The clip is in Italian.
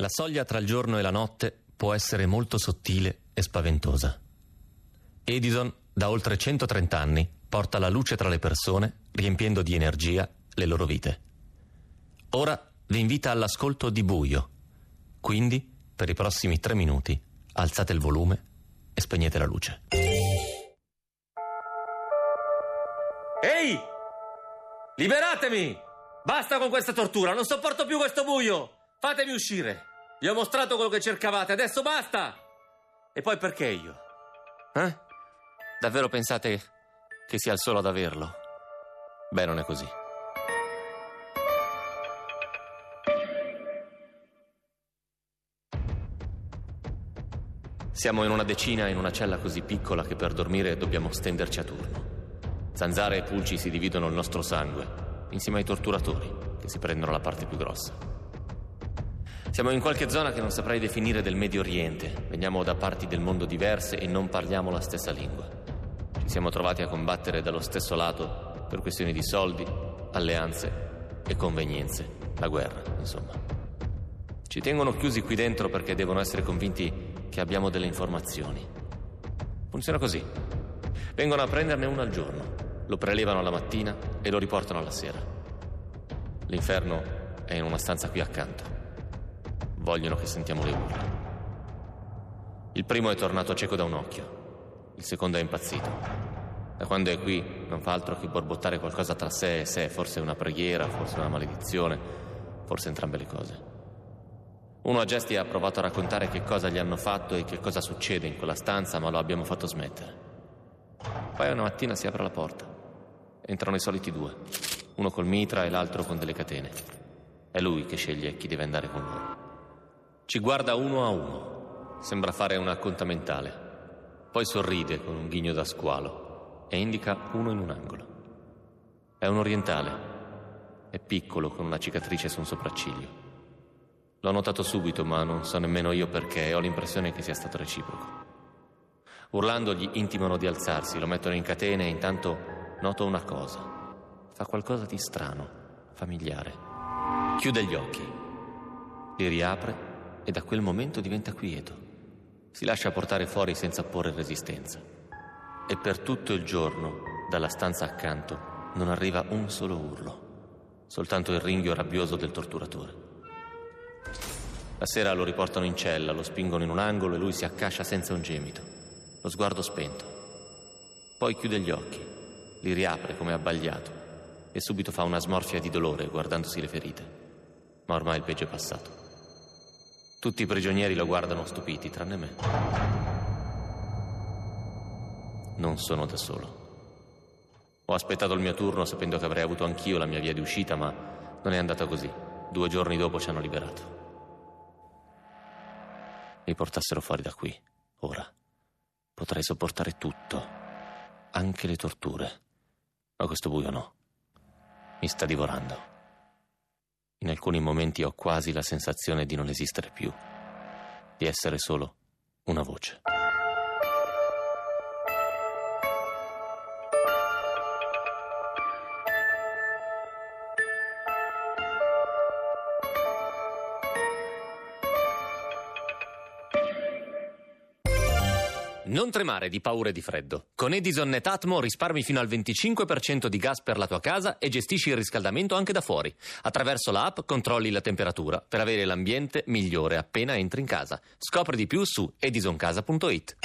La soglia tra il giorno e la notte può essere molto sottile e spaventosa. Edison, da oltre 130 anni, porta la luce tra le persone, riempiendo di energia le loro vite. Ora vi invita all'ascolto di buio. Quindi, per i prossimi tre minuti, alzate il volume e spegnete la luce. Ehi! Liberatemi! Basta con questa tortura, non sopporto più questo buio! Fatemi uscire! Vi ho mostrato quello che cercavate, adesso basta! E poi perché io? Eh? Davvero pensate che sia il solo ad averlo? Beh, non è così. Siamo in una decina in una cella così piccola che per dormire dobbiamo stenderci a turno. Zanzare e pulci si dividono il nostro sangue, insieme ai torturatori, che si prendono la parte più grossa. Siamo in qualche zona che non saprei definire del Medio Oriente, veniamo da parti del mondo diverse e non parliamo la stessa lingua. Ci siamo trovati a combattere dallo stesso lato per questioni di soldi, alleanze e convenienze, la guerra, insomma. Ci tengono chiusi qui dentro perché devono essere convinti che abbiamo delle informazioni. Funziona così. Vengono a prenderne uno al giorno, lo prelevano la mattina e lo riportano alla sera. L'inferno è in una stanza qui accanto. Vogliono che sentiamo le urla. Il primo è tornato cieco da un occhio, il secondo è impazzito. Da quando è qui non fa altro che borbottare qualcosa tra sé e sé, forse una preghiera, forse una maledizione, forse entrambe le cose. Uno a gesti ha provato a raccontare che cosa gli hanno fatto e che cosa succede in quella stanza, ma lo abbiamo fatto smettere. Poi una mattina si apre la porta. Entrano i soliti due, uno col mitra e l'altro con delle catene. È lui che sceglie chi deve andare con loro. Ci guarda uno a uno, sembra fare una conta mentale. Poi sorride con un ghigno da squalo e indica uno in un angolo. È un orientale. È piccolo con una cicatrice su un sopracciglio. L'ho notato subito, ma non so nemmeno io perché, ho l'impressione che sia stato reciproco. Urlando gli intimano di alzarsi, lo mettono in catene e intanto noto una cosa. Fa qualcosa di strano, familiare. Chiude gli occhi, li riapre e da quel momento diventa quieto. Si lascia portare fuori senza porre resistenza. E per tutto il giorno, dalla stanza accanto, non arriva un solo urlo, soltanto il ringhio rabbioso del torturatore. La sera lo riportano in cella, lo spingono in un angolo e lui si accascia senza un gemito, lo sguardo spento. Poi chiude gli occhi, li riapre come abbagliato e subito fa una smorfia di dolore guardandosi le ferite. Ma ormai il peggio è passato. Tutti i prigionieri lo guardano stupiti, tranne me. Non sono da solo. Ho aspettato il mio turno sapendo che avrei avuto anch'io la mia via di uscita, ma non è andata così. Due giorni dopo ci hanno liberato mi portassero fuori da qui, ora, potrei sopportare tutto, anche le torture. Ma questo buio no. Mi sta divorando. In alcuni momenti ho quasi la sensazione di non esistere più, di essere solo una voce. Non tremare di paura e di freddo. Con Edison Netatmo risparmi fino al 25% di gas per la tua casa e gestisci il riscaldamento anche da fuori. Attraverso l'app controlli la temperatura per avere l'ambiente migliore appena entri in casa. Scopri di più su edisoncasa.it.